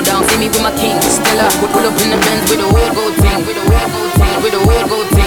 go down. See me with my king, Stella. We pull up in the Benz with a weird gold thing, with a weird gold thing, with a weird gold thing.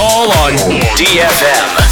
Hall on DFM.